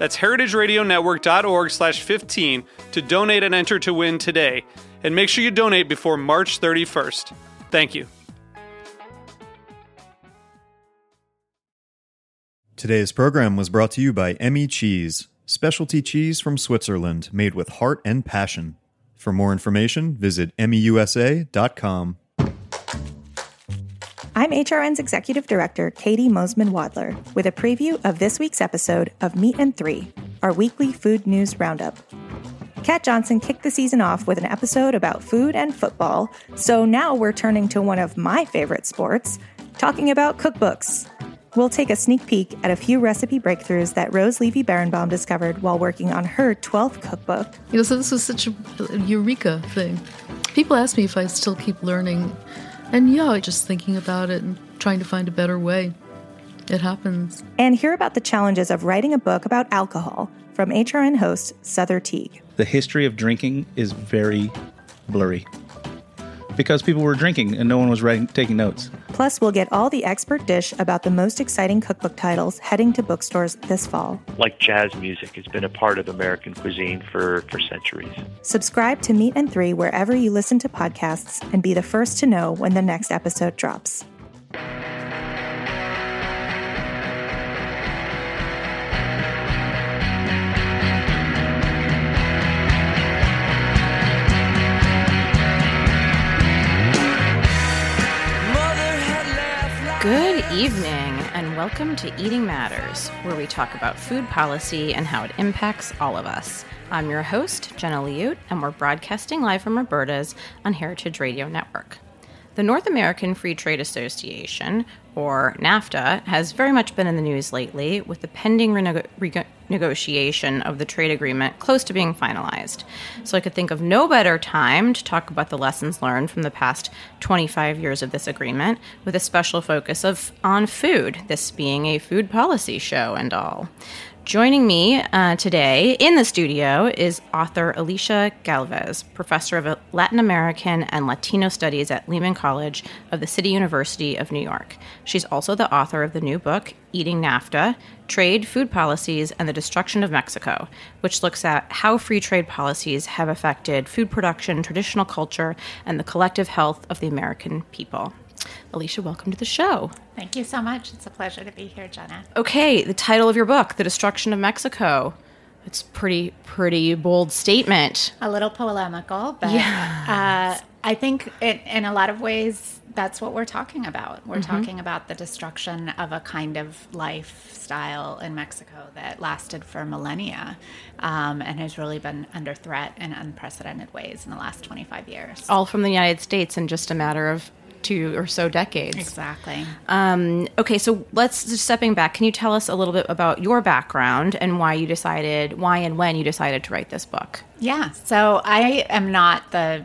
That's heritageradionetwork.org slash 15 to donate and enter to win today. And make sure you donate before March 31st. Thank you. Today's program was brought to you by Emmi Cheese, specialty cheese from Switzerland made with heart and passion. For more information, visit emmiusa.com. I'm HRN's Executive Director, Caity Moseman Wadler, with a preview of this week's episode of Meat and Three, our weekly food news roundup. Kat Johnson kicked the season off with an episode about food and football, so now we're turning to one of my favorite sports, talking about cookbooks. We'll take a sneak peek at a few recipe breakthroughs that Rose Levy Beranbaum discovered while working on her 12th cookbook. You know, so this was such a eureka thing. People ask me if I still keep learning, and yeah, just thinking about it and trying to find a better way. It happens. And hear about the challenges of writing a book about alcohol from HRN host Sother Teague. The history of drinking is very blurry because people were drinking and no one was writing, taking notes. Plus, we'll get all the expert dish about the most exciting cookbook titles heading to bookstores this fall. Like jazz music has been a part of American cuisine for, for centuries. Subscribe to Meat and Three wherever you listen to podcasts and be the first to know when the next episode drops. Good evening, and welcome to Eating Matters, where we talk about food policy and how it impacts all of us. I'm your host, Jenna Liut, and we're broadcasting live from Roberta's on Heritage Radio Network. The North American Free Trade Association, or NAFTA, has very much been in the news lately with the pending renego- renegotiation of the trade agreement close to being finalized. So I could think of no better time to talk about the lessons learned from the past 25 years of this agreement with a special focus of on food, this being a food policy show and all. Joining me uh, today in the studio is author Alyshia Galvez, professor of Latin American and Latino Studies at Lehman College of the City University of New York. She's also the author of the new book, Eating NAFTA Trade, Food Policies, and the Destruction of Mexico, which looks at how free trade policies have affected food production, traditional culture, and the collective health of the American people. Alyshia, welcome to the show. Thank you so much. It's a pleasure to be here, Jenna. Okay, the title of your book, The Destruction of Mexico. It's pretty pretty bold statement. A little polemical, but yeah. uh, I think it, in a lot of ways that's what we're talking about. We're mm-hmm. talking about the destruction of a kind of lifestyle in Mexico that lasted for millennia um, and has really been under threat in unprecedented ways in the last 25 years. All from the United States in just a matter of two or so decades. Exactly. Um, okay, so let's just stepping back. Can you tell us a little bit about your background and why you decided, why and when you decided to write this book? Yeah. So I am not the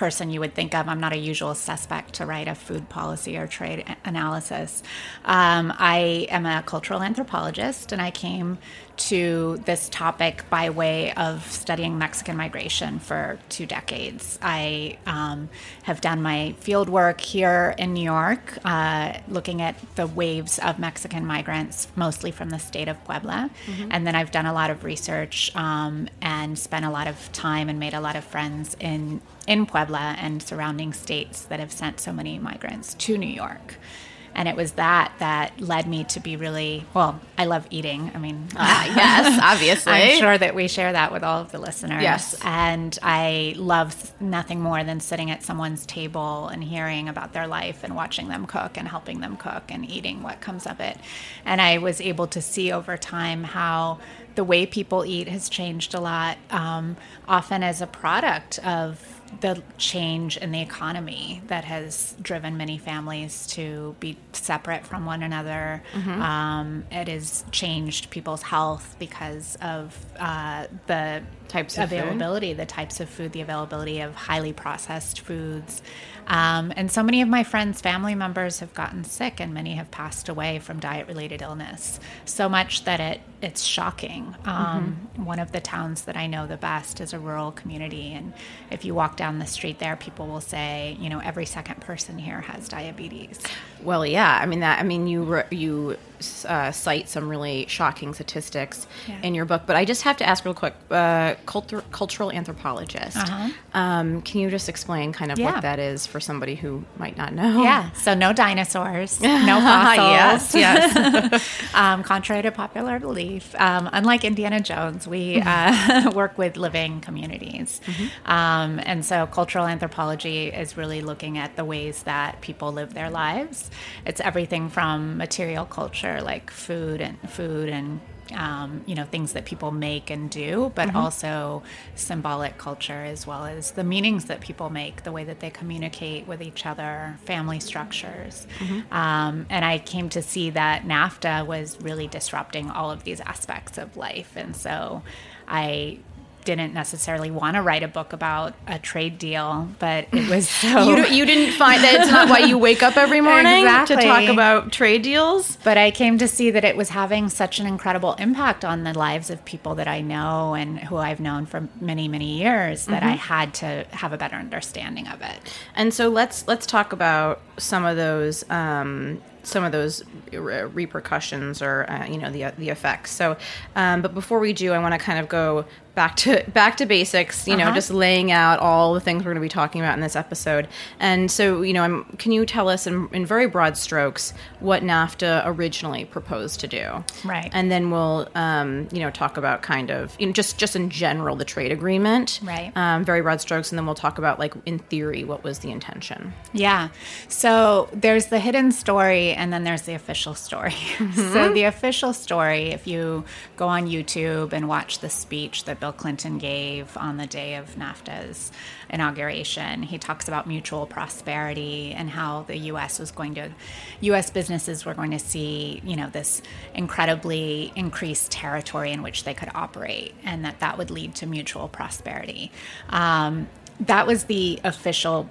person you would think of. I'm not a usual suspect to write a food policy or trade analysis. Um, I am a cultural anthropologist, and I came to this topic by way of studying Mexican migration for two decades. I um, have done my field work here in New York, uh, looking at the waves of Mexican migrants, mostly from the state of Puebla. Mm-hmm. And then I've done a lot of research um, and spent a lot of time and made a lot of friends in, in Puebla and surrounding states that have sent so many migrants to New York. And it was that that led me to be really well. I love eating. I mean, Ah, yes, obviously. I'm sure that we share that with all of the listeners. Yes. And I love nothing more than sitting at someone's table and hearing about their life and watching them cook and helping them cook and eating what comes of it. And I was able to see over time how the way people eat has changed a lot, um, often as a product of the change in the economy that has driven many families to be separate from one another. Um, it has changed people's health because of uh, the Types of food. availability, the types of food, the availability of highly processed foods. Um, and so many of my friends' family members have gotten sick, and many have passed away from diet-related illness. So much that it it's shocking. Um, One of the towns that I know the best is a rural community, and if you walk down the street there, people will say, you know, every second person here has diabetes. Well, yeah. I mean that. I mean you you uh, cite some really shocking statistics Yeah. in your book, but I just have to ask real quick. Uh, cultur- cultural anthropologist. Um, can you just explain kind of Uh-huh. Yeah. what that is for somebody who might not know? Yeah, so no dinosaurs, no fossils. yes, yes. um, contrary to popular belief, um, unlike Indiana Jones, we uh, work with living communities. Um, and so cultural anthropology is really looking at the ways that people live their lives. It's everything from material culture, like food and food and um, you know things that people make and do, but also symbolic culture as well as the meanings that people make, the way that they communicate with each other, family structures. Um, and I came to see that NAFTA was really disrupting all of these aspects of life, and so I didn't necessarily want to write a book about a trade deal, but it was so. You, you didn't find that it's not why you wake up every morning to talk about trade deals. but I came to see that it was having such an incredible impact on the lives of people that I know and who I've known for many, many years that I had to have a better understanding of it. And so let's let's talk about some of those um, some of those repercussions or uh, you know the the effects. So, um, but before we do, I want to kind of go back to back to basics. You know, Uh-huh. just laying out all the things we're going to be talking about in this episode. And so, you know, I'm, can you tell us in, in very broad strokes what NAFTA originally proposed to do? Right. And then we'll um, you know talk about kind of you know just just in general the trade agreement. Right. Um, very broad strokes, and then we'll talk about like in theory what was the intention. Yeah. So there's the hidden story and then there's the official story. so the official story, if you go on YouTube and watch the speech that Bill Clinton gave on the day of NAFTA's inauguration, he talks about mutual prosperity and how the US was going to US businesses were going to see, you know, this incredibly increased territory in which they could operate and that that would lead to mutual prosperity. Um, that was the official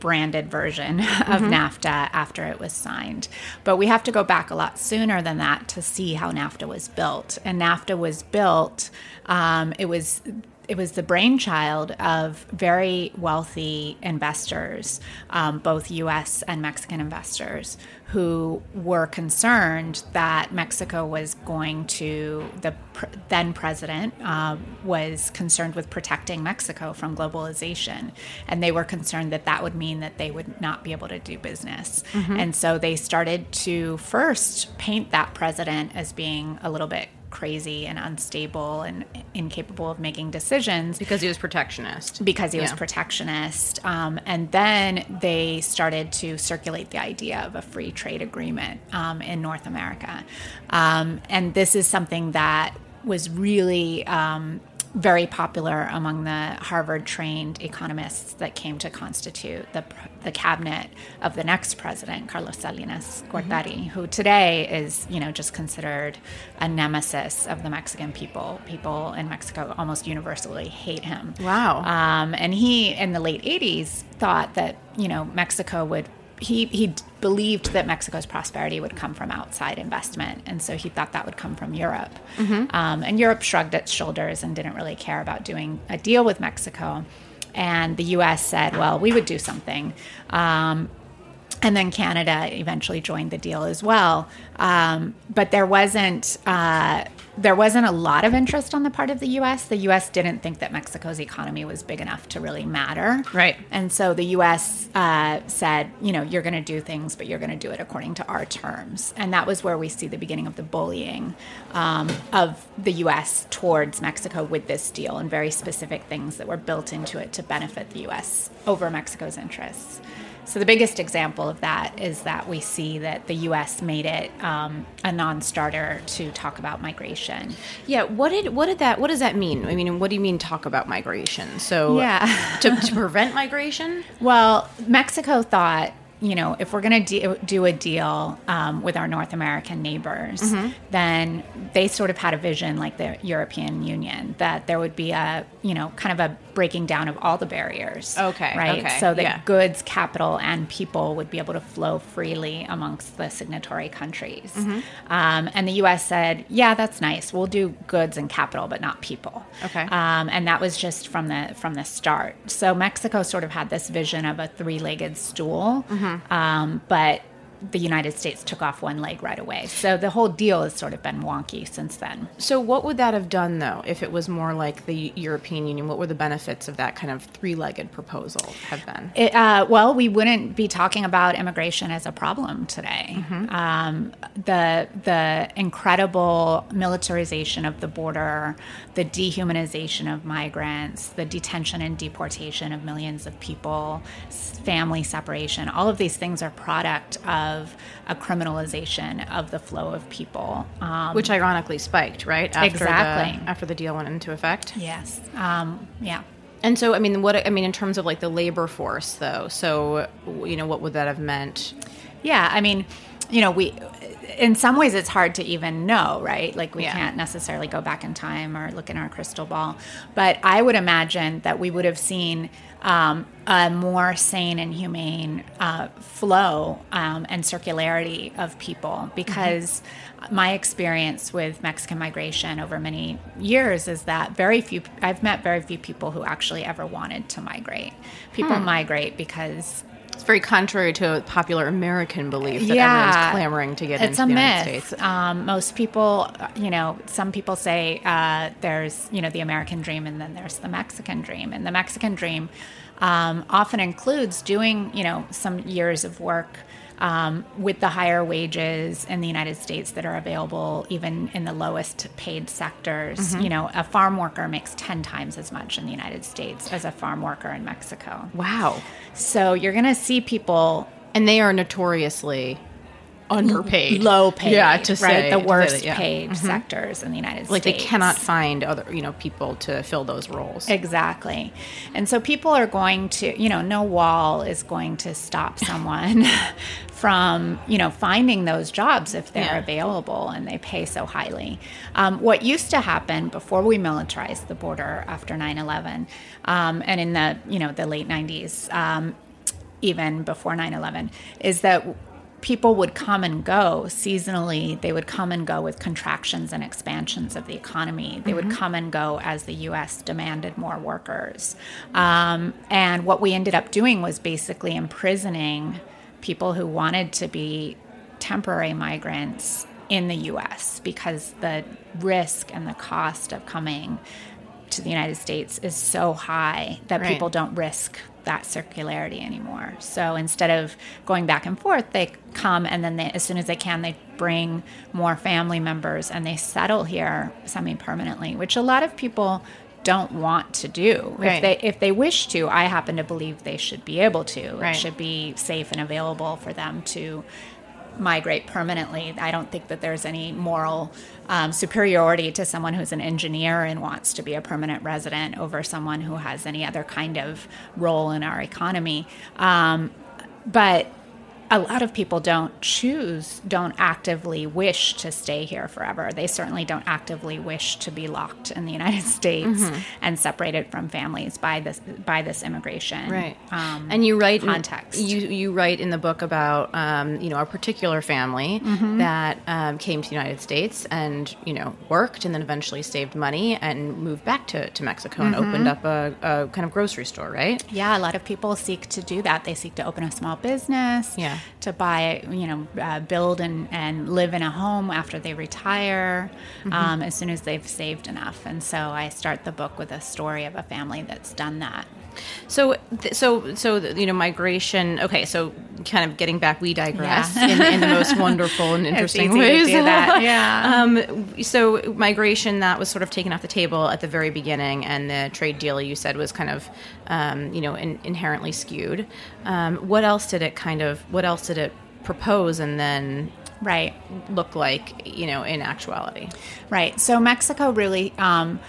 branded version of NAFTA after it was signed. But we have to go back a lot sooner than that to see how NAFTA was built. And NAFTA was built, um, it was it was the brainchild of very wealthy investors, um, both U.S. and Mexican investors, who were concerned that Mexico was going to the pr- then president uh, was concerned with protecting Mexico from globalization, and they were concerned that that would mean that they would not be able to do business, and so they started to first paint that president as being a little bit crazy and unstable and incapable of making decisions because he was protectionist. because he was protectionist. Um, and then they started to circulate the idea of a free trade agreement um, in North America. Um, and this is something that was really um, very popular among the Harvard trained economists that came to constitute the, the cabinet of the next president, Carlos Salinas Gortari, who today is, you know, just considered a nemesis of the Mexican people. People in Mexico almost universally hate him. Wow. Um, and he, in the late 80s, thought that, you know, Mexico would, he, he believed that Mexico's prosperity would come from outside investment. And so he thought that would come from Europe. Um, and Europe shrugged its shoulders and didn't really care about doing a deal with Mexico. And the US said, well, we would do something. Um, and then Canada eventually joined the deal as well. Um, but there wasn't uh, there wasn't a lot of interest on the part of the US. The US didn't think that Mexico's economy was big enough to really matter. Right. And so the US uh, said, you know, you're going to do things, but you're going to do it according to our terms. And that was where we see the beginning of the bullying um, of the US towards Mexico with this deal and very specific things that were built into it to benefit the US over Mexico's interests. So the biggest example of that is that we see that the U.S. made it um, a non-starter to talk about migration. Yeah, what did what did that what does that mean? I mean, what do you mean talk about migration? So Yeah. to, to prevent migration? Well, Mexico thought, you know, if we're going to de- do a deal um, with our North American neighbors, Mm-hmm. then they sort of had a vision like the European Union that there would be a, you know, kind of a breaking down of all the barriers. Okay, Right. okay, so that yeah. goods, capital, and people would be able to flow freely amongst the signatory countries. Mm-hmm. Um, and the U.S. said, yeah, that's nice. We'll do goods and capital, but not people. Okay. Um, and that was just from the from the start. So Mexico sort of had this vision of a three-legged stool, Mm-hmm. um, but the United States took off one leg right away. So the whole deal has sort of been wonky since then. So what would that have done though if it was more like the European Union? What were the benefits of that kind of three-legged proposal have been? It, uh, well, we wouldn't be talking about immigration as a problem today. Mm-hmm. Um, the the incredible militarization of the border, the dehumanization of migrants, the detention and deportation of millions of people, family separation, all of these things are product of a criminalization of the flow of people. Um, Which ironically spiked, right? After Exactly. The, after the deal went into effect. yes, um, yeah. And so, I mean, what I mean in terms of like the labor force, though. So, you know, what would that have meant? Yeah, I mean, you know, we in some ways it's hard to even know, right? Like we Yeah. can't necessarily go back in time or look in our crystal ball. But I would imagine that we would have seen um, a more sane and humane uh, flow um, and circularity of people. Because my experience with Mexican migration over many years is that very few I've met very few people who actually ever wanted to migrate. People migrate because It's very contrary to popular American belief that Yeah. everyone's clamoring to get it's into a the myth. United States. Um, most people, you know, some people say uh, there's, you know, the American dream and then there's the Mexican dream. And the Mexican dream um, often includes doing, you know, some years of work um, with the higher wages in the United States that are available even in the lowest paid sectors. Mm-hmm. You know, a farm worker makes 10 times as much in the United States as a farm worker in Mexico. Wow. So you're going to see people And they are notoriously underpaid. low paid, Yeah, to right, say the to say worst yeah. Mm-hmm. paid sectors in the United States. Like they cannot find other, you know, people to fill those roles. Exactly. And so people are going to, you know, no wall is going to stop someone from, you know, finding those jobs if they're Yeah. available and they pay so highly. Um, what used to happen before we militarized the border after 9 11 um, and in the, you know, the late 90s, um, even before 9 11, is that people would come and go seasonally. They would come and go with contractions and expansions of the economy. They would come and go as the US demanded more workers. Um, and what we ended up doing was basically imprisoning people who wanted to be temporary migrants in the US because the risk and the cost of coming to the United States is so high that Right. people don't risk that circularity anymore. So instead of going back and forth, they come and then they, as soon as they can, they bring more family members and they settle here semi permanently, which a lot of people don't want to do. Right. If they if they wish to, I happen to believe they should be able to. Right. It should be safe and available for them to migrate permanently. I don't think that there's any moral um, superiority to someone who's an engineer and wants to be a permanent resident over someone who has any other kind of role in our economy. Um, but a lot of people don't choose, don't actively wish to stay here forever. They certainly don't actively wish to be locked in the United States Mm-hmm. and separated from families by this by this immigration Right. um, and you write in- context. you you write in the book about um, you know a particular family Mm-hmm. that um, came to the United States and you know worked and then eventually saved money and moved back to, to Mexico and Mm-hmm. opened up a, a kind of grocery store, right? Yeah, a lot of people seek to do that. They seek to open a small business. Yeah. Yeah. to buy, you know, uh, build and, and live in a home after they retire, Mm-hmm. um, as soon as they've saved enough. And so I start the book with a story of a family that's done that. So, th- so, so you know, migration. Okay, so kind of getting back, we digress Yeah. in, in the most wonderful and interesting ways. yeah. um, so, migration that was sort of taken off the table at the very beginning, and the trade deal you said was kind of, um, you know, in, inherently skewed. Um, what else did it kind of? What else did it propose, and then Right. look like, you know, in actuality? Right. So Mexico really um,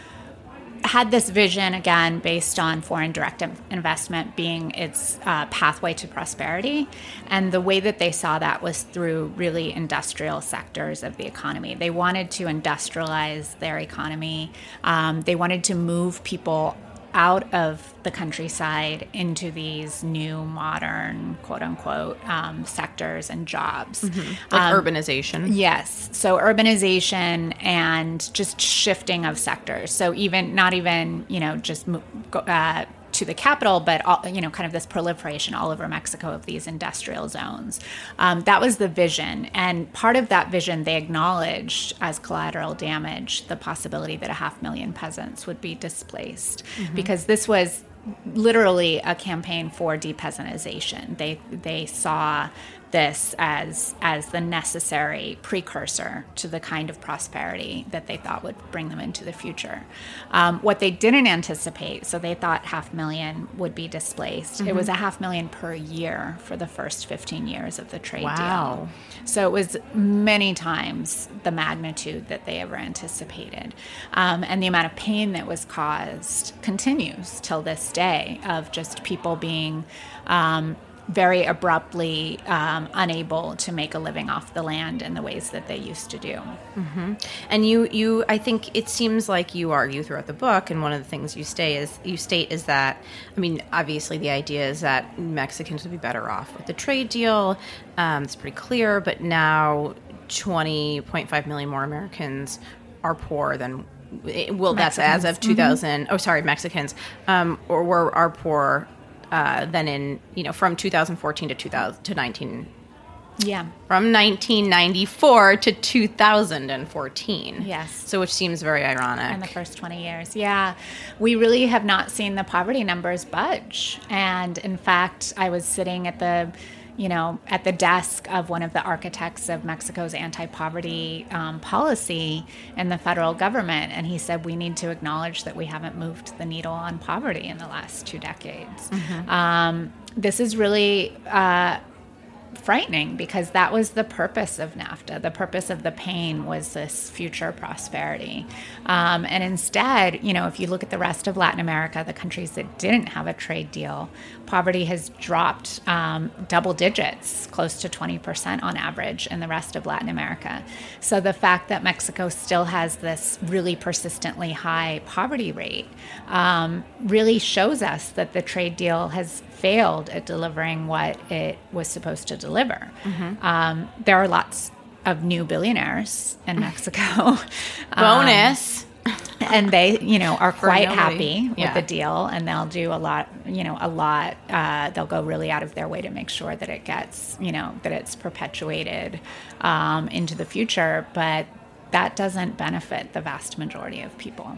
had this vision again based on foreign direct investment being its uh, pathway to prosperity. And the way that they saw that was through really industrial sectors of the economy. They wanted to industrialize their economy, um, they wanted to move people out of the countryside into these new modern quote unquote um, sectors and jobs Like urbanization. Yes. So urbanization and just shifting of sectors. So even not even you know just uh, to the capital, but all, you know kind of this proliferation all over Mexico of these industrial zones. Um, that was the vision, and part of that vision they acknowledged as collateral damage the possibility that a half million peasants would be displaced because this was literally a campaign for depeasantization. They they saw this as as the necessary precursor to the kind of prosperity that they thought would bring them into the future. Um, what they didn't anticipate, so they thought half million would be displaced. It was a half million per year for the first 15 years of the trade Wow. deal. So it was many times the magnitude that they ever anticipated. Um, and the amount of pain that was caused continues till this day of just people being um, very abruptly um, unable to make a living off the land in the ways that they used to do. And you, you, I think it seems like you argue throughout the book, and one of the things you stay is you state is that, I mean, obviously the idea is that Mexicans would be better off with the trade deal. Um, it's pretty clear, but now 20.5 million more Americans are poor than. Well, that's as of 2000. Oh, sorry, Mexicans, um, or were are poor uh, than in you know from 2014 to 2000 to 19 Yeah. from 1994 to 2014. Yes. So, which seems very ironic. in the first 20 years. Yeah. We really have not seen the poverty numbers budge. And in fact, I was sitting at the you know, at the desk of one of the architects of Mexico's anti-poverty um, policy in the federal government, and he said we need to acknowledge that we haven't moved the needle on poverty in the last two decades. Um, this is really uh, frightening because that was the purpose of NAFTA. The purpose of the pain was this future prosperity. Um, and instead, you know, if you look at the rest of Latin America, the countries that didn't have a trade deal, poverty has dropped um, double digits, close to 20% on average in the rest of Latin America. So the fact that Mexico still has this really persistently high poverty rate um, really shows us that the trade deal has failed at delivering what it was supposed to deliver. Um, there are lots of new billionaires in Mexico. Um, Bonus. and they, you know, are quite happy with Yeah. the deal, and they'll do a lot, you know, a lot. Uh, they'll go really out of their way to make sure that it gets, you know, that it's perpetuated um, into the future. But that doesn't benefit the vast majority of people.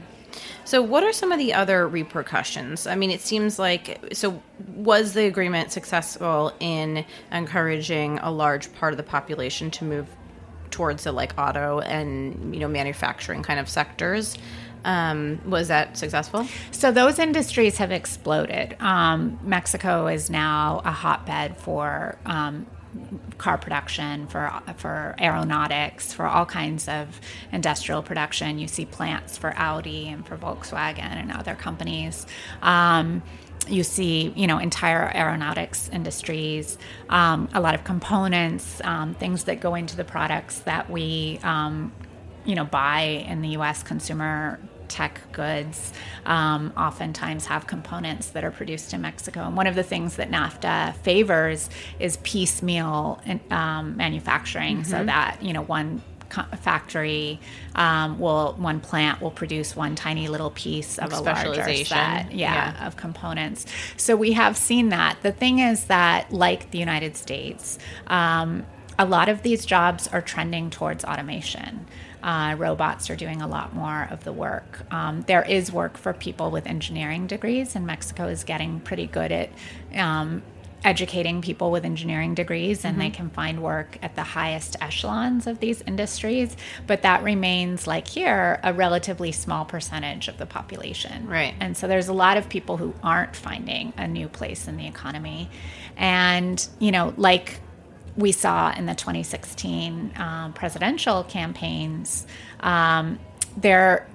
So, what are some of the other repercussions? I mean, it seems like so. Was the agreement successful in encouraging a large part of the population to move towards the like auto and you know manufacturing kind of sectors? Um, was that successful? So those industries have exploded. Um, Mexico is now a hotbed for um, car production, for for aeronautics, for all kinds of industrial production. You see plants for Audi and for Volkswagen and other companies. Um, you see, you know, entire aeronautics industries, um, a lot of components, um, things that go into the products that we um, you know buy in the U.S. consumer tech goods um, oftentimes have components that are produced in Mexico. And one of the things that NAFTA favors is piecemeal um, manufacturing, so that you know one factory um, will one plant will produce one tiny little piece of a larger set, yeah, Yeah. of components. So we have seen that. The thing is that, like the United States, um, a lot of these jobs are trending towards automation. Uh, robots are doing a lot more of the work. Um, there is work for people with engineering degrees, and Mexico is getting pretty good at um, educating people with engineering degrees, and they can find work at the highest echelons of these industries. But that remains, like here, a relatively small percentage of the population. Right. And so there's a lot of people who aren't finding a new place in the economy. And, you know, like we saw in the 2016 um, presidential campaigns, um, there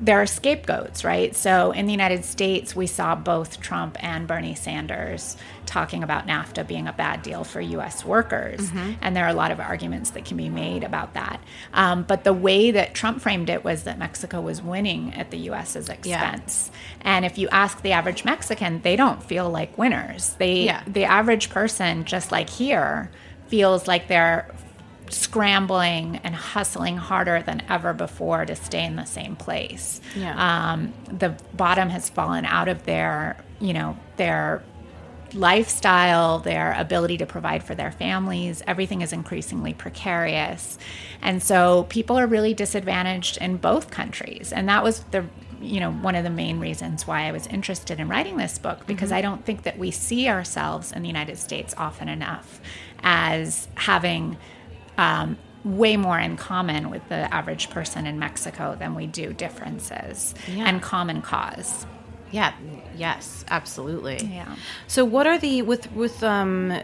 there are scapegoats, right? So in the United States, we saw both Trump and Bernie Sanders talking about NAFTA being a bad deal for U.S. workers, and there are a lot of arguments that can be made about that. Um, but the way that Trump framed it was that Mexico was winning at the U.S.'s expense, and if you ask the average Mexican, they don't feel like winners. They Yeah. the average person, just like here, feels like they're scrambling and hustling harder than ever before to stay in the same place. Yeah. Um, the bottom has fallen out of their, you know, their lifestyle, their ability to provide for their families. Everything is increasingly precarious. And so people are really disadvantaged in both countries. And that was the you know one of the main reasons why I was interested in writing this book because I don't think that we see ourselves in the United States often enough as having um, way more in common with the average person in Mexico than we do differences Yeah. and common cause. Yeah. Yes. Absolutely. Yeah. So, what are the with with um,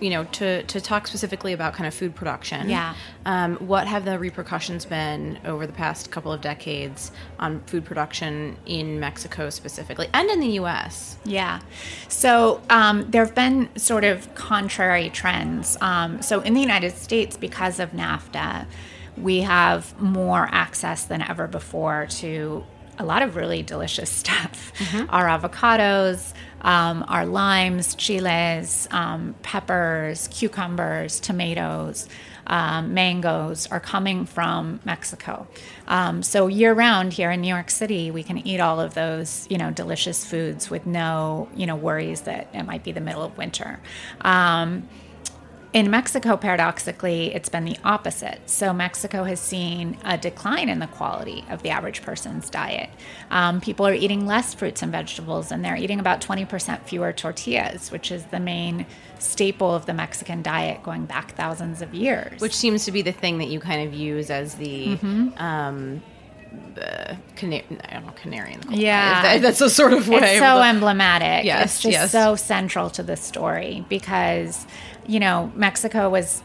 you know, to to talk specifically about kind of food production? Yeah. Um, what have the repercussions been over the past couple of decades on food production in Mexico specifically, and in the U.S.? Yeah. So um, there have been sort of contrary trends. Um, so in the United States, because of NAFTA, we have more access than ever before to a lot of really delicious stuff. Our avocados, um, our limes, chiles, um, peppers, cucumbers, tomatoes, um, mangoes are coming from Mexico. Um, so year round here in New York City, we can eat all of those, you know, delicious foods with no, you know, worries that it might be the middle of winter. Um, in Mexico, paradoxically, it's been the opposite. So, Mexico has seen a decline in the quality of the average person's diet. Um, people are eating less fruits and vegetables, and they're eating about 20% fewer tortillas, which is the main staple of the Mexican diet going back thousands of years. Which seems to be the thing that you kind of use as the Mm-hmm. um, uh, canary. I don't know, canary in the coal Yeah. mine. that's a sort of way. it's so the- emblematic. Yes, it's just yes. so central to the story because, you know, Mexico was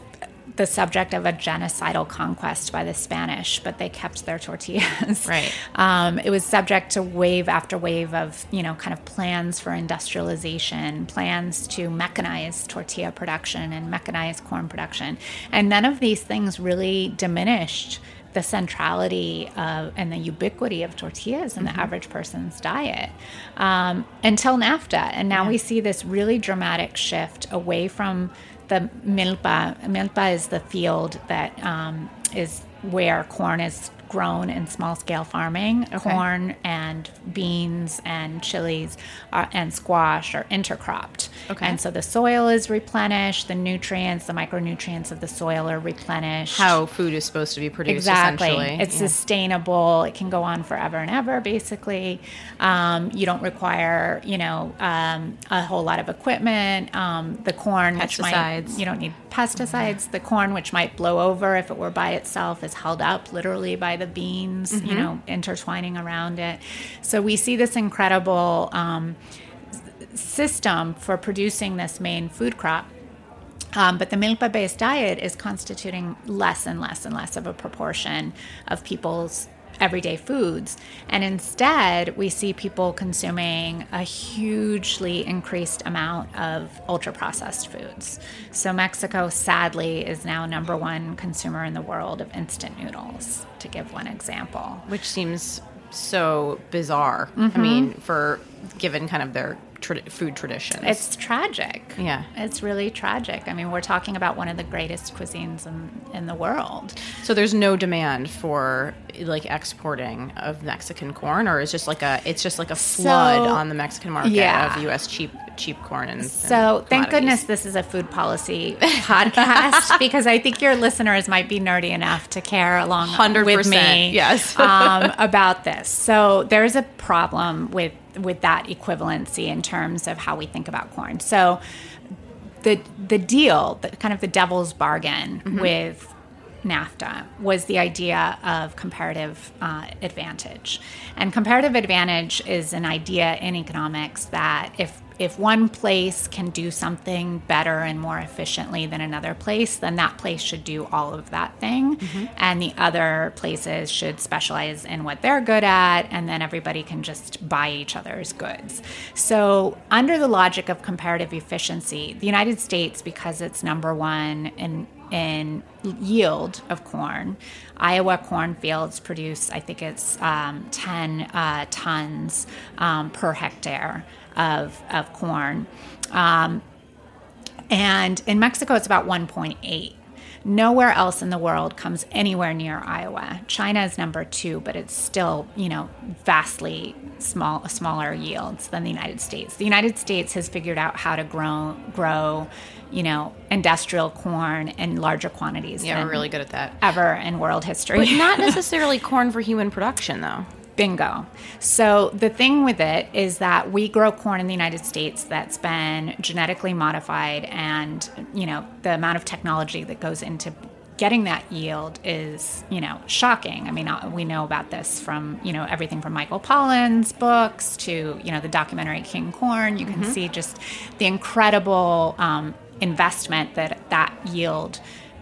the subject of a genocidal conquest by the Spanish, but they kept their tortillas. Right. Um, it was subject to wave after wave of, you know, kind of plans for industrialization, plans to mechanize tortilla production and mechanize corn production. And none of these things really diminished the centrality of, and the ubiquity of tortillas in the average person's diet um, until NAFTA. And now we see this really dramatic shift away from the milpa. Milpa is the field that um, is where corn is grown in small scale farming. Corn and beans and chilies are, and squash are intercropped. Okay. And so the soil is replenished, the nutrients, the micronutrients of the soil are replenished. how food is supposed to be produced. Exactly. Essentially, It's Yeah. sustainable. It can go on forever and ever, basically. Um, you don't require, you know, um, a whole lot of equipment. Um, the corn, which might, Pesticides. you don't need pesticides. The corn, which might blow over if it were by itself, is held up literally by the beans, Mm-hmm. you know, intertwining around it. So we see this incredible um, system for producing this main food crop. Um, but the milpa based diet is constituting less and less and less of a proportion of people's everyday foods. And instead, we see people consuming a hugely increased amount of ultra processed foods. So, Mexico sadly is now number one consumer in the world of instant noodles, to give one example. which seems so bizarre. Mm-hmm. I mean, for given kind of their tra- food traditions. It's tragic. Yeah. It's really tragic. I mean, we're talking about one of the greatest cuisines in, in the world. so there's no demand for like exporting of Mexican corn, or it's just like a it's just like a flood on the Mexican market yeah. of U.S. cheap cheap corn and So and thank goodness this is a food policy podcast because I think your listeners might be nerdy enough to care along with 100%, me. yes. um, about this. So there's a problem with with that equivalency in terms of how we think about corn. So the the deal, the kind of the devil's bargain with NAFTA was the idea of comparative uh, advantage, and comparative advantage is an idea in economics that if if one place can do something better and more efficiently than another place, then that place should do all of that thing, mm-hmm. and the other places should specialize in what they're good at, and then everybody can just buy each other's goods. So, under the logic of comparative efficiency, the United States, because it's number one in in yield of corn. Iowa cornfields produce, I think it's um, 10 uh, tons um, per hectare of, of corn. Um, and in Mexico, it's about 1.8. Nowhere else in the world comes anywhere near Iowa. China is number two, but it's still, you know, vastly small, smaller yields than the United States. The United States has figured out how to grow, grow, you know, industrial corn in larger quantities. Yeah, than we're really good at that. ever in world history. But not necessarily corn for human production, though. Bingo. So the thing with it is that we grow corn in the United States that's been genetically modified and, you know, the amount of technology that goes into getting that yield is, you know, shocking. I mean, uh, we know about this from, you know, everything from Michael Pollan's books to, you know, the documentary King Corn. You can see just the incredible um, investment that that yield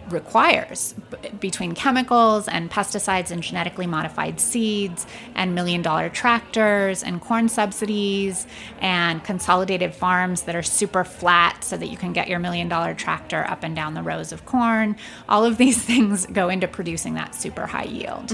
requires b- between chemicals and pesticides and genetically modified seeds and million dollar tractors and corn subsidies and consolidated farms that are super flat so that you can get your million dollar tractor up and down the rows of corn. All of these things go into producing that super high yield.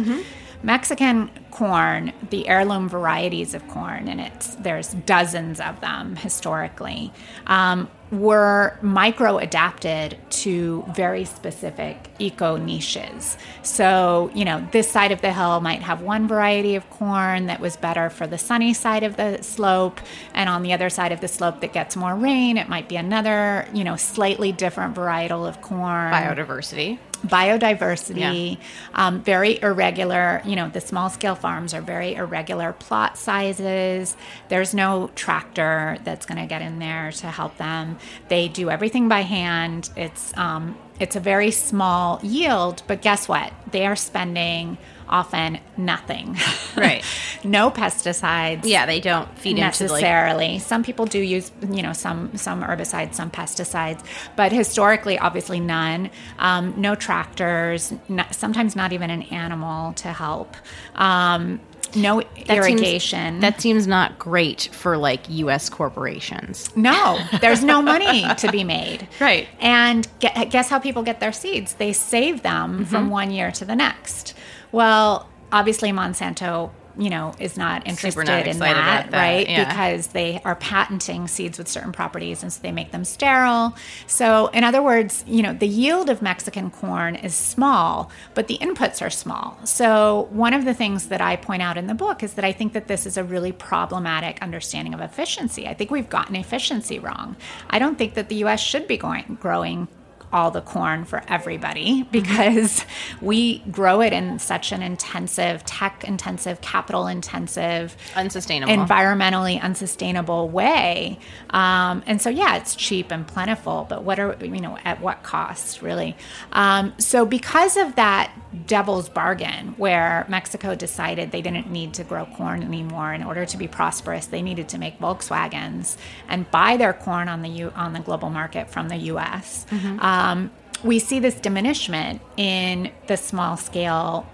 Mexican corn, the heirloom varieties of corn, and it's there's dozens of them historically, um, were micro adapted to very specific eco niches. So, you know, this side of the hill might have one variety of corn that was better for the sunny side of the slope, and on the other side of the slope that gets more rain, it might be another, you know, slightly different varietal of corn Biodiversity. biodiversity, um, very irregular. You know, the small scale farms are very irregular plot sizes. There's no tractor that's going to get in there to help them. They do everything by hand. It's um, it's a very small yield, but guess what? They are spending often nothing. Right. no pesticides Yeah, they don't feed into like necessarily. some people do use, you know, some some herbicides, some pesticides, but historically, obviously none. Um, no tractors. Not, sometimes not even an animal to help. Um, no that seems- irrigation. that seems not great for like U.S. corporations. No, there's no money to be made. Right. And gue- guess how people get their seeds? They save them Mm-hmm. from one year to the next. Well, obviously, Monsanto. You know, is not interested not in that, that, right? yeah. Because they are patenting seeds with certain properties, and so they make them sterile. So, in other words, you know, the yield of Mexican corn is small, but the inputs are small. So, one of the things that I point out in the book is that I think that this is a really problematic understanding of efficiency. I think we've gotten efficiency wrong. I don't think that the U.S. should be going growing all the corn for everybody because we grow it in such an intensive, tech intensive, capital intensive, Unsustainable. environmentally unsustainable way. Um, and so, yeah, it's cheap and plentiful, but what are, you know, at what cost, really? Um, so, because of that devil's bargain where Mexico decided they didn't need to grow corn anymore in order to be prosperous, they needed to make Volkswagens and buy their corn on the U- on the global market from the U.S. Um, we see this diminishment in the small scale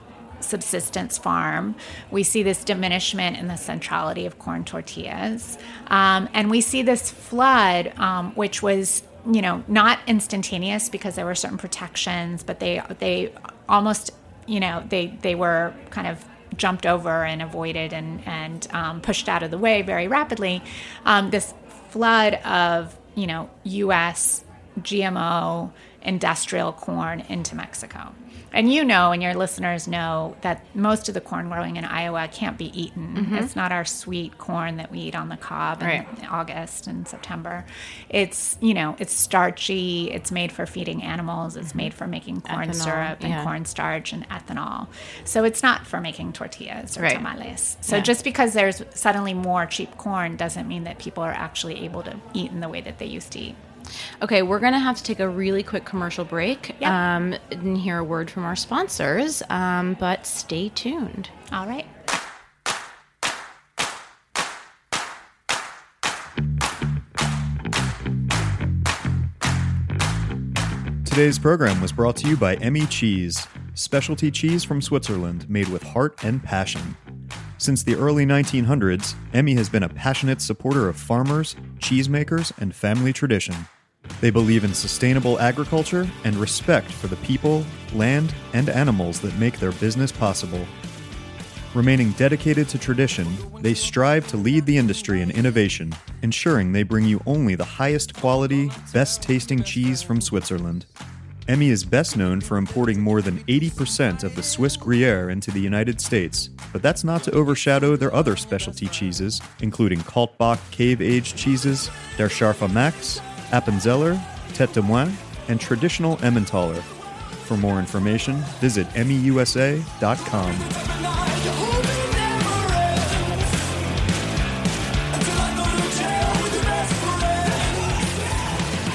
subsistence farm. We see this diminishment in the centrality of corn tortillas. Um, and we see this flood, um, which was, you know, not instantaneous because there were certain protections, but they, they almost, you know, they, they were kind of jumped over and avoided and, and um, pushed out of the way very rapidly. Um, this flood of, you know, US GMO industrial corn into Mexico. And you know, and your listeners know, that most of the corn growing in Iowa can't be eaten. Mm-hmm. It's not our sweet corn that we eat on the cob in Right. August and September. It's, you know, it's starchy, it's made for feeding animals, it's mm-hmm. made for making corn Ethanol, syrup and yeah. cornstarch and ethanol. So it's not for making tortillas or Right. tamales. So Yeah. just because there's suddenly more cheap corn doesn't mean that people are actually able to eat in the way that they used to eat. Okay, we're going to have to take a really quick commercial break Yep. um, and hear a word from our sponsors, um, but stay tuned. All right. Today's program was brought to you by Emmi Cheese, specialty cheese from Switzerland made with heart and passion. Since the early 1900s, Emmi has been a passionate supporter of farmers, cheesemakers, and family tradition. They believe in sustainable agriculture and respect for the people, land, and animals that make their business possible. Remaining dedicated to tradition, they strive to lead the industry in innovation, ensuring they bring you only the highest quality, best tasting cheese from Switzerland. Emmi is best known for importing more than 80% of the Swiss Gruyere into the United States, but that's not to overshadow their other specialty cheeses, including Kaltbach cave aged cheeses, Der Scharfe Max, Appenzeller, Tete de Moine, and traditional Emmentaler. For more information, visit E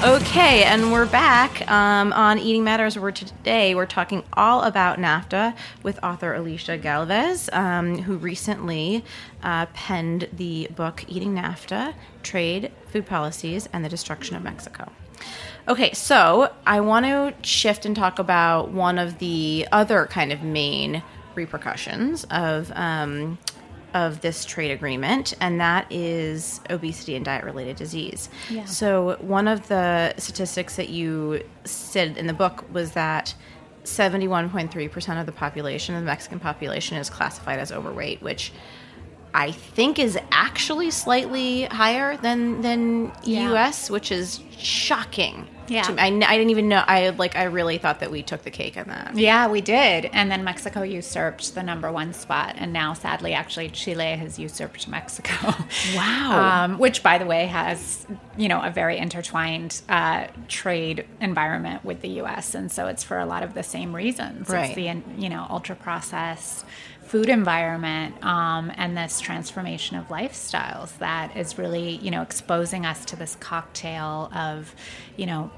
Okay, and we're back um, on Eating Matters, where today we're talking all about NAFTA with author Alyshia Galvez, um, who recently uh, penned the book Eating NAFTA Trade, Food Policies, and the Destruction of Mexico. Okay, so I want to shift and talk about one of the other kind of main repercussions of um, of this trade agreement, and that is obesity and diet related disease. Yeah. So, one of the statistics that you said in the book was that 71.3% of the population, the Mexican population, is classified as overweight, which I think is actually slightly higher than than Yeah. U.S., which is shocking. Yeah. to. I, I didn't even know. I like. I really thought that we took the cake on that. Yeah, we did. And then Mexico usurped the number one spot. And now, sadly, actually, Chile has usurped Mexico. Wow. Um, which, by the way, has, you know, a very intertwined uh, trade environment with the U.S. And so it's for a lot of the same reasons. Right. It's the, you know, ultra processed food environment um, and this transformation of lifestyles that is really, you know, exposing us to this cocktail of, you know,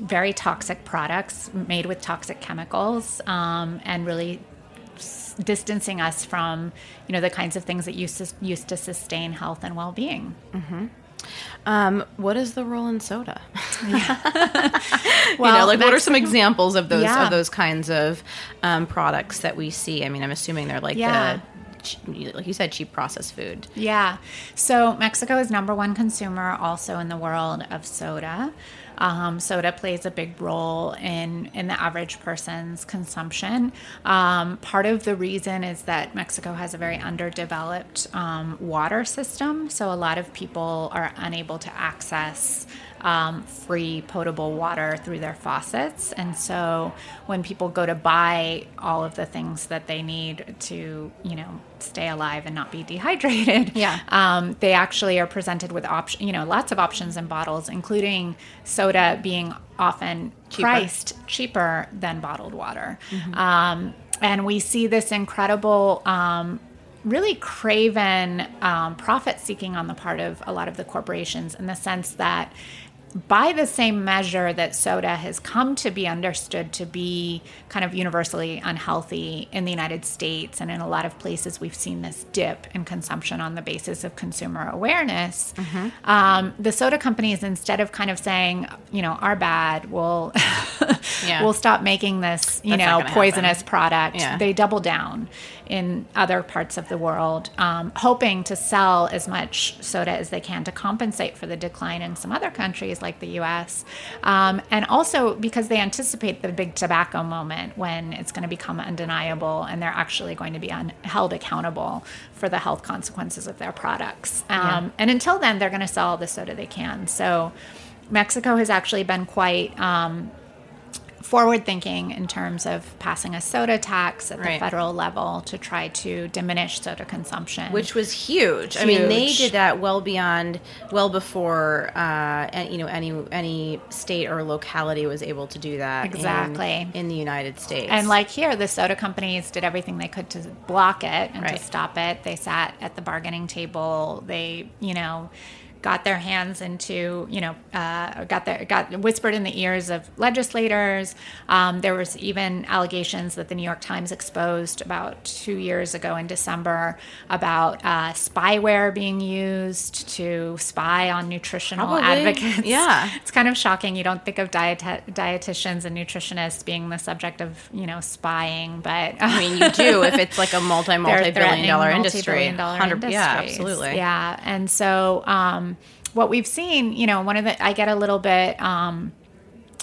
very toxic products made with toxic chemicals um, and really distancing us from you know the kinds of things that used to, used to sustain health and well-being Um, what is the role in soda? you Well, know, like what are some examples of those Yeah. of those kinds of um, products that we see? I mean, I'm assuming they're like Yeah. the, like you said, cheap processed food. Yeah. So Mexico is number one consumer also in the world of soda. Um, soda plays a big role in, in the average person's consumption. Um, part of the reason is that Mexico has a very underdeveloped um, water system. So a lot of people are unable to access um, free potable water through their faucets. And so when people go to buy all of the things that they need to, you know, stay alive and not be dehydrated, Yeah. um, they actually are presented with option, you know, lots of options in bottles, including soda being often priced cheaper than bottled water. Um, and we see this incredible. Um, really craven um, profit seeking on the part of a lot of the corporations in the sense that by the same measure that soda has come to be understood to be kind of universally unhealthy in the United States and in a lot of places, we've seen this dip in consumption on the basis of consumer awareness. Um, the soda companies, instead of kind of saying, you know, our bad, we'll Yeah. we'll stop making this, you That's know, poisonous happen. product. Yeah. They double down in other parts of the world, um, hoping to sell as much soda as they can to compensate for the decline in some other countries. like the US. Um, and also because they anticipate the big tobacco moment when it's going to become undeniable and they're actually going to be un- held accountable for the health consequences of their products. Um, yeah. And until then, they're going to sell all the soda they can. So Mexico has actually been quite. Forward thinking in terms of passing a soda tax at right. the federal level to try to diminish soda consumption, which was huge. huge. I mean, they did that well beyond, well before, uh, you know, any any state or locality was able to do that. Exactly in, in, the United States, and like here, the soda companies did everything they could to block it and right. to stop it. They sat at the bargaining table. They, you know got their hands into, you know, uh, got their got whispered in the ears of legislators. Um, there was even allegations that the New York Times exposed about two years ago in December about uh, spyware being used to spy on nutritional Probably. advocates. Yeah, it's kind of shocking. You don't think of diet- dietitians and nutritionists being the subject of you know spying, but I mean you do if it's like a multi multi billion dollar industry. Dollar yeah, absolutely. Yeah, and so. Um, what we've seen, you know, one of the I get a little bit um,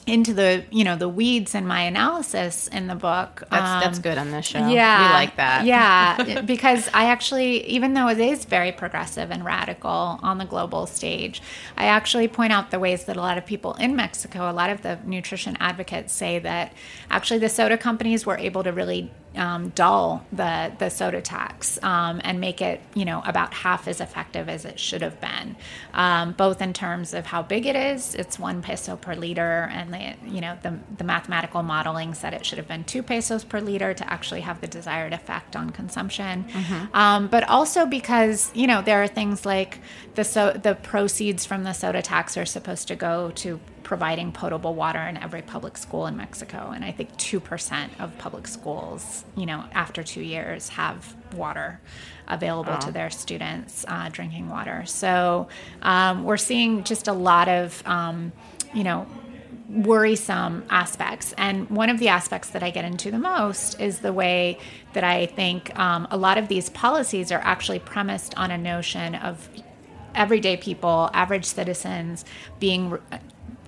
into the you know the weeds in my analysis in the book. That's um, that's good on this show. Yeah, we like that. Yeah, because I actually, even though it is very progressive and radical on the global stage, I actually point out the ways that a lot of people in Mexico, a lot of the nutrition advocates say that actually the soda companies were able to really um, dull the the soda tax um, and make it you know about half as effective as it should have been, um, both in terms of how big it is. It's one peso per liter, and the you know the the mathematical modeling said it should have been two pesos per liter to actually have the desired effect on consumption. Mm-hmm. Um, but also because you know there are things like the so the proceeds from the soda tax are supposed to go to providing potable water in every public school in Mexico. And I think 2% of public schools, you know, after two years have water available to their students, uh, drinking water. So um, we're seeing just a lot of, um, you know, worrisome aspects. And one of the aspects that I get into the most is the way that I think um, a lot of these policies are actually premised on a notion of everyday people, average citizens being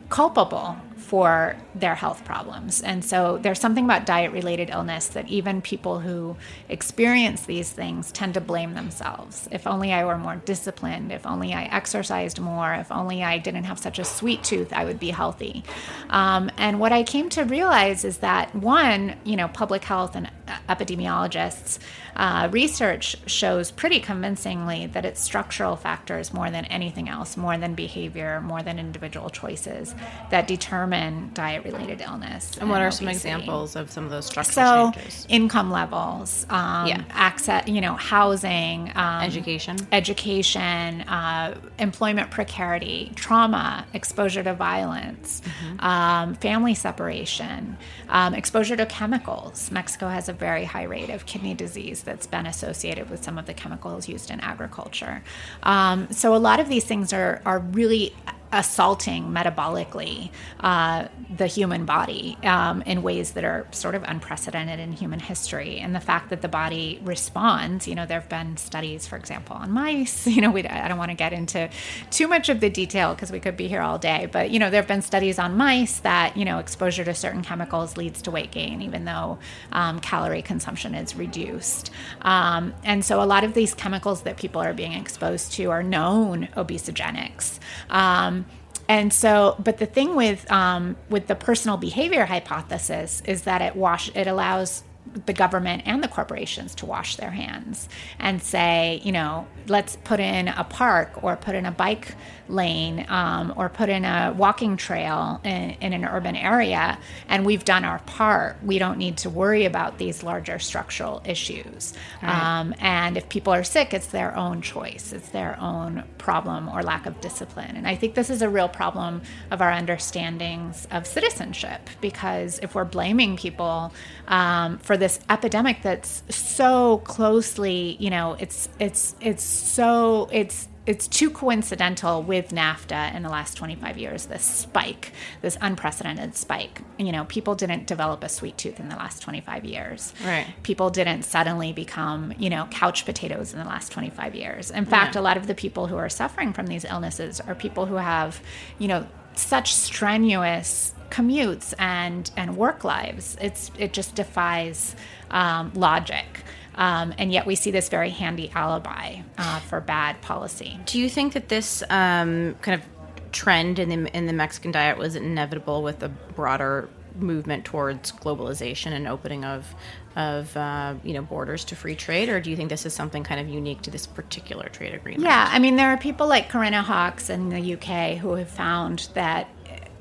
culpable for their health problems. And so there's something about diet related illness that even people who experience these things tend to blame themselves. If only I were more disciplined, if only I exercised more, if only I didn't have such a sweet tooth, I would be healthy. Um, and what I came to realize is that one, you know, public health and epidemiologists uh, research shows pretty convincingly that it's structural factors more than anything else, more than behavior, more than individual choices that determine diet related illness. And, and what are obesity. some examples of some of those structural so, changes? income levels, um, yeah. access, you know, housing, um, education, education, uh, employment precarity, trauma, exposure to violence, mm-hmm. um, family separation, um, exposure to chemicals. Mexico has a very high rate of kidney disease that's been associated with some of the chemicals used in agriculture. Um, so a lot of these things are are really assaulting metabolically uh, the human body um, in ways that are sort of unprecedented in human history. And the fact that the body responds, you know, there have been studies, for example, on mice. You know, we, I don't want to get into too much of the detail because we could be here all day. But, you know, there have been studies on mice that, you know, exposure to certain chemicals leads to weight gain, even though um, calorie consumption is reduced. Um, and so a lot of these chemicals that people are being exposed to are known obesogenics. Um, and so, but the thing with um, with the personal behavior hypothesis is that it wash it allows the government and the corporations to wash their hands and say, you know, let's put in a park or put in a bike lane um, or put in a walking trail in, in, an urban area, and we've done our part. We don't need to worry about these larger structural issues. Right. Um, and if people are sick, it's their own choice, it's their own problem or lack of discipline. And I think this is a real problem of our understandings of citizenship because if we're blaming people um, for this epidemic that's so closely, you know, it's it's it's so it's it's too coincidental with NAFTA in the last 25 years, this spike, this unprecedented spike. You know, people didn't develop a sweet tooth in the last 25 years. Right. People didn't suddenly become, you know, couch potatoes in the last 25 years. In fact, yeah. a lot of the people who are suffering from these illnesses are people who have, you know, such strenuous commutes and and work lives. It's it just defies um, logic. Um, and yet we see this very handy alibi uh, for bad policy. Do you think that this um, kind of trend in the in the Mexican diet was inevitable with a broader movement towards globalization and opening of of uh, you know borders to free trade, or do you think this is something kind of unique to this particular trade agreement? Yeah, I mean there are people like Corinna Hawkes in the UK who have found that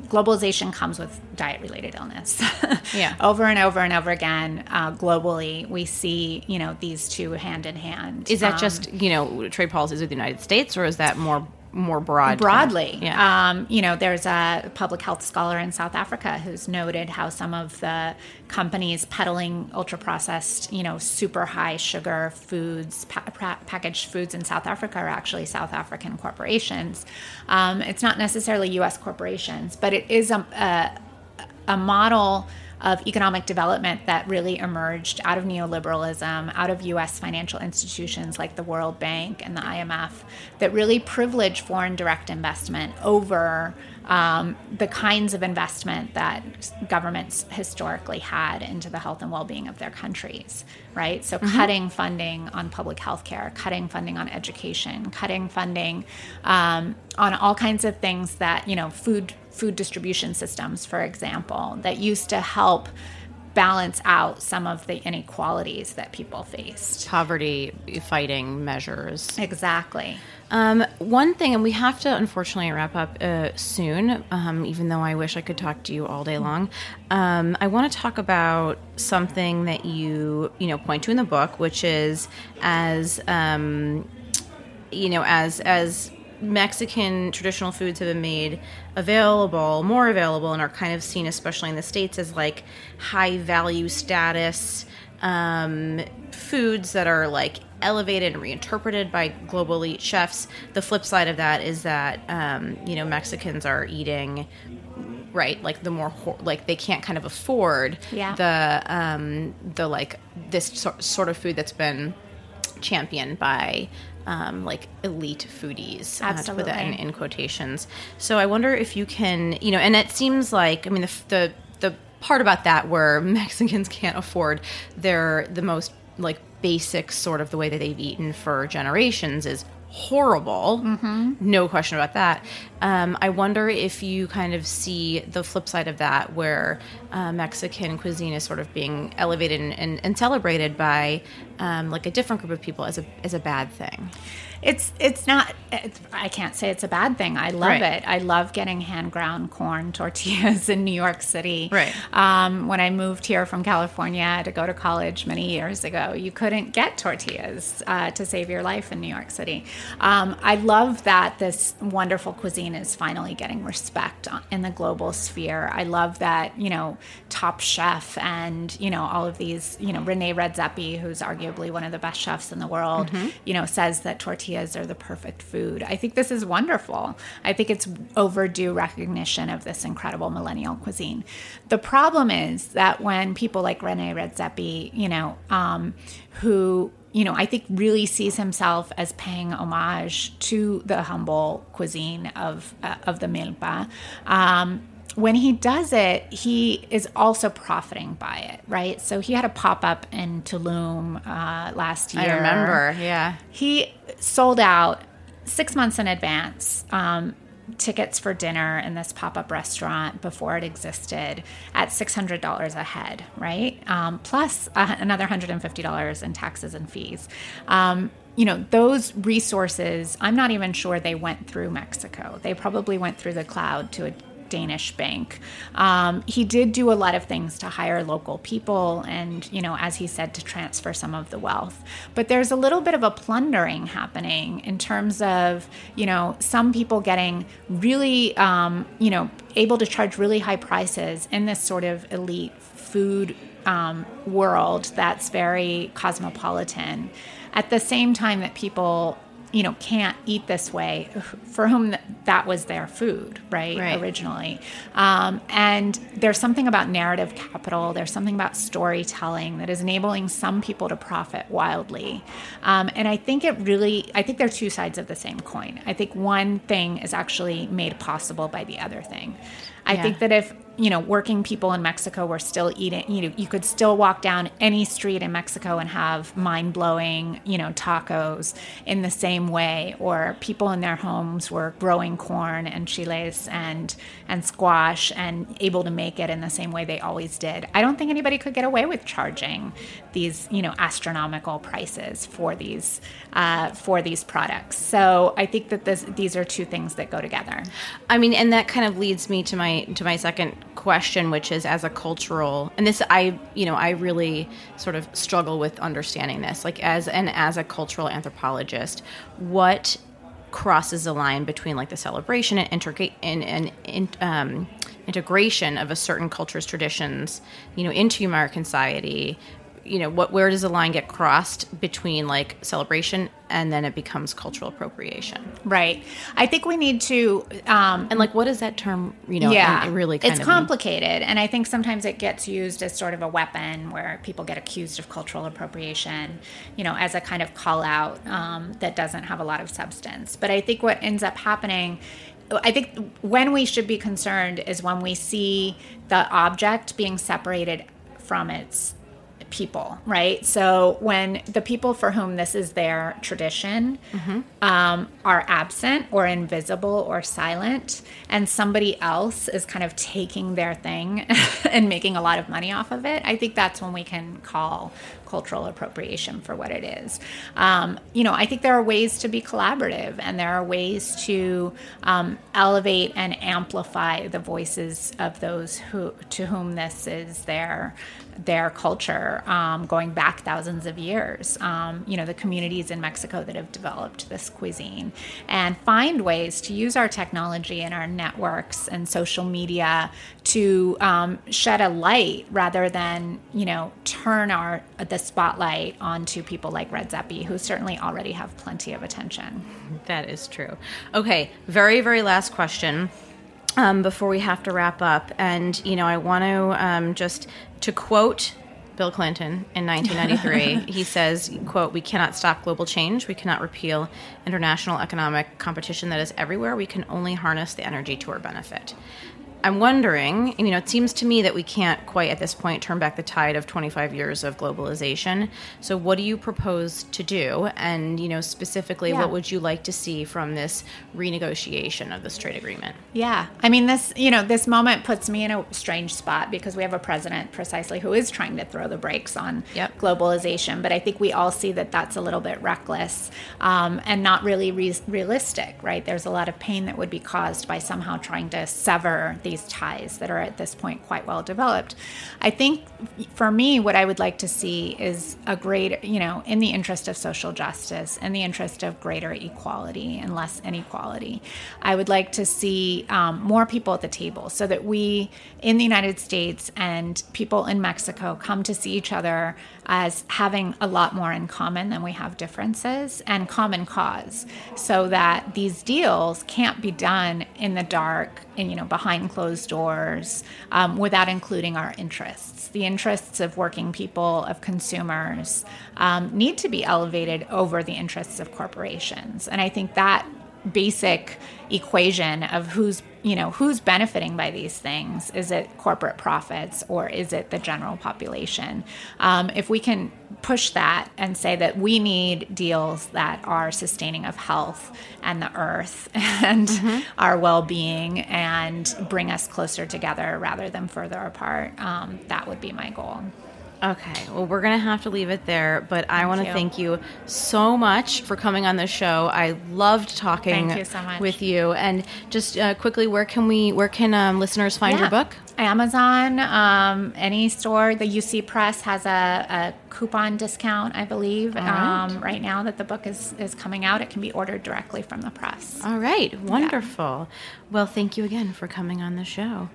globalization comes with diet related illness. yeah. over and over and over again, uh, globally, we see, you know, these two hand in hand. Is that Um, just, you know, trade policies with the United States or is that more more broad? broadly. Yeah. Um, you know, there's a public health scholar in South Africa who's noted how some of the companies peddling ultra processed, you know, super high sugar foods, pa- pa- packaged foods in South Africa are actually South African corporations. Um, it's not necessarily U.S. corporations, but it is a, a, a model of economic development that really emerged out of neoliberalism, out of US financial institutions like the World Bank and the IMF, that really privilege foreign direct investment over um, the kinds of investment that governments historically had into the health and well being of their countries, right? So, cutting funding on public health care, cutting funding on education, cutting funding um, on all kinds of things that, you know, food food distribution systems, for example, that used to help balance out some of the inequalities that people faced. Poverty fighting measures. Exactly. Um, one thing, and we have to unfortunately wrap up uh, soon, um, even though I wish I could talk to you all day long. Um, I want to talk about something that you you know point to in the book, which is as um, you know as as Mexican traditional foods have been made available, more available, and are kind of seen, especially in the states, as like high value status um, foods that are like elevated and reinterpreted by global elite chefs. The flip side of that is that um, you know Mexicans are eating right like the more like they can't kind of afford Yeah. the um, the like this sor- sort of food that's been championed by um, like elite foodies, uh, to put that in, in quotations. So I wonder if you can, you know, and it seems like I mean the the the part about that where Mexicans can't afford their the most like basic sort of the way that they've eaten for generations is horrible. No question about that. Um, I wonder if you kind of see the flip side of that, where uh, Mexican cuisine is sort of being elevated and, and, and celebrated by um, like a different group of people as a as a bad thing. It's it's not. It's, I can't say it's a bad thing. I love Right. it. I love getting hand ground corn tortillas in New York City. Right. Um, when I moved here from California to go to college many years ago, you couldn't get tortillas uh, to save your life in New York City. Um, I love that this wonderful cuisine is finally getting respect in the global sphere. I love that you know Top Chef and you know all of these you know Rene Redzepi, who's arguably one of the best chefs in the world, you know says that tortillas are the perfect food. I think this is wonderful. I think it's overdue recognition of this incredible millennial cuisine. The problem is that when people like Rene Redzepi, you know, um, who you know, I think really sees himself as paying homage to the humble cuisine of uh, of the milpa. Um, when he does it, he is also profiting by it, right? So he had a pop up in Tulum uh, last year. I remember, yeah. He sold out six months in advance. Um, tickets for dinner in this pop-up restaurant before it existed at $600 a head right um, plus uh, another $150 in taxes and fees um, you know those resources i'm not even sure they went through mexico they probably went through the cloud to a Danish bank. Um, he did do a lot of things to hire local people and, you know, as he said, to transfer some of the wealth. But there's a little bit of a plundering happening in terms of, you know, some people getting really, um, you know, able to charge really high prices in this sort of elite food um, world that's very cosmopolitan. At the same time that people you know can't eat this way for whom that was their food right, Right. originally um, and there's something about narrative capital there's something about storytelling that is enabling some people to profit wildly um, and i think it really i think they're two sides of the same coin i think one thing is actually made possible by the other thing i Yeah. think that if you know working people in mexico were still eating you know you could still walk down any street in mexico and have mind-blowing you know tacos in the same way or people in their homes were growing corn and chiles and and squash and able to make it in the same way they always did. I don't think anybody could get away with charging these you know astronomical prices for these uh, for these products. So i think that this, these are two things that go together. I mean, and that kind of leads me to my to my second question, which is as a cultural, and this I you know I really sort of struggle with understanding this, like as and as a cultural anthropologist, what crosses the line between like the celebration and integrate and, and, and um, integration of a certain culture's traditions, you know, into American society. You know, what where does the line get crossed between like celebration and then it becomes cultural appropriation? right i think we need to um, And like, what is that term, you know, yeah, and really kind it's of mean? complicated, and I think sometimes it gets used as sort of a weapon where people get accused of cultural appropriation, you know, as a kind of call out um, that doesn't have a lot of substance. But I think what ends up happening. I think when we should be concerned is when we see the object being separated from its people, right? So when the people for whom this is their tradition um, are absent or invisible or silent, and somebody else is kind of taking their thing and making a lot of money off of it, I think that's when we can call cultural appropriation for what it is. Um, you know, I think there are ways to be collaborative, and there are ways to um, elevate and amplify the voices of those who to whom this is their their culture, um, going back thousands of years. Um, you know, the communities in Mexico that have developed this cuisine, and find ways to use our technology and our networks and social media to um, shed a light rather than you know turn our the spotlight onto people like Redzepi, who certainly already have plenty of attention. That is true. Okay, very, very last question um, before we have to wrap up. And, you know, I want to um, just to quote Bill Clinton in 1993. he says, quote, we cannot stop global change. We cannot repeal international economic competition that is everywhere. We can only harness the energy to our benefit. I'm wondering, you know, it seems to me that we can't quite at this point turn back the tide of 25 years of globalization. So, what do you propose to do? And, you know, specifically, Yeah. what would you like to see from this renegotiation of this trade agreement? Yeah. I mean, this, you know, this moment puts me in a strange spot because we have a president precisely who is trying to throw the brakes on Yep. globalization. But I think we all see that that's a little bit reckless um, and not really re- realistic, right? There's a lot of pain that would be caused by somehow trying to sever these ties that are at this point quite well developed. I think for me, what I would like to see is a great, you know, in the interest of social justice, in the interest of greater equality and less inequality, I would like to see um, more people at the table so that we in the United States and people in Mexico come to see each other as having a lot more in common than we have differences and common cause so that these deals can't be done in the dark and you know behind closed doors um, without including our interests. The interests of working people of consumers um, need to be elevated over the interests of corporations. And i think that basic equation of who's you know who's benefiting by these things. Is it corporate profits or is it the general population? Um, if we can push that and say that we need deals that are sustaining of health and the earth and our well-being and bring us closer together rather than further apart um, that would be my goal Okay, well, we're going to have to leave it there, but I want to thank you so much for coming on the show. I loved talking Thank you so much. with you. And just uh, quickly, where can we, where can um, listeners find your book? Amazon, um, any store. The UC Press has a, a coupon discount, I believe, right. um, right now that the book is, is coming out. It can be ordered directly from the press. All right, wonderful. Well, thank you again for coming on the show.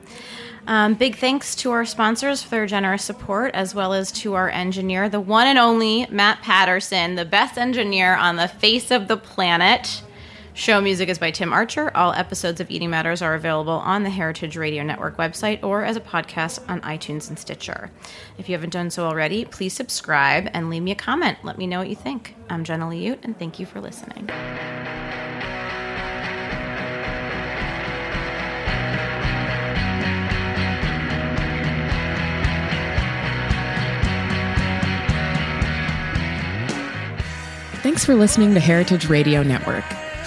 Um, big thanks to our sponsors for their generous support, as well as to our engineer, the one and only Matt Patterson, the best engineer on the face of the planet. Show music is by Tim Archer. All episodes of Eating Matters are available on the Heritage Radio Network website or as a podcast on iTunes and Stitcher. If you haven't done so already, please subscribe and leave me a comment. Let me know what you think. I'm Jenna Liut, and thank you for listening. Thanks for listening to Heritage Radio Network,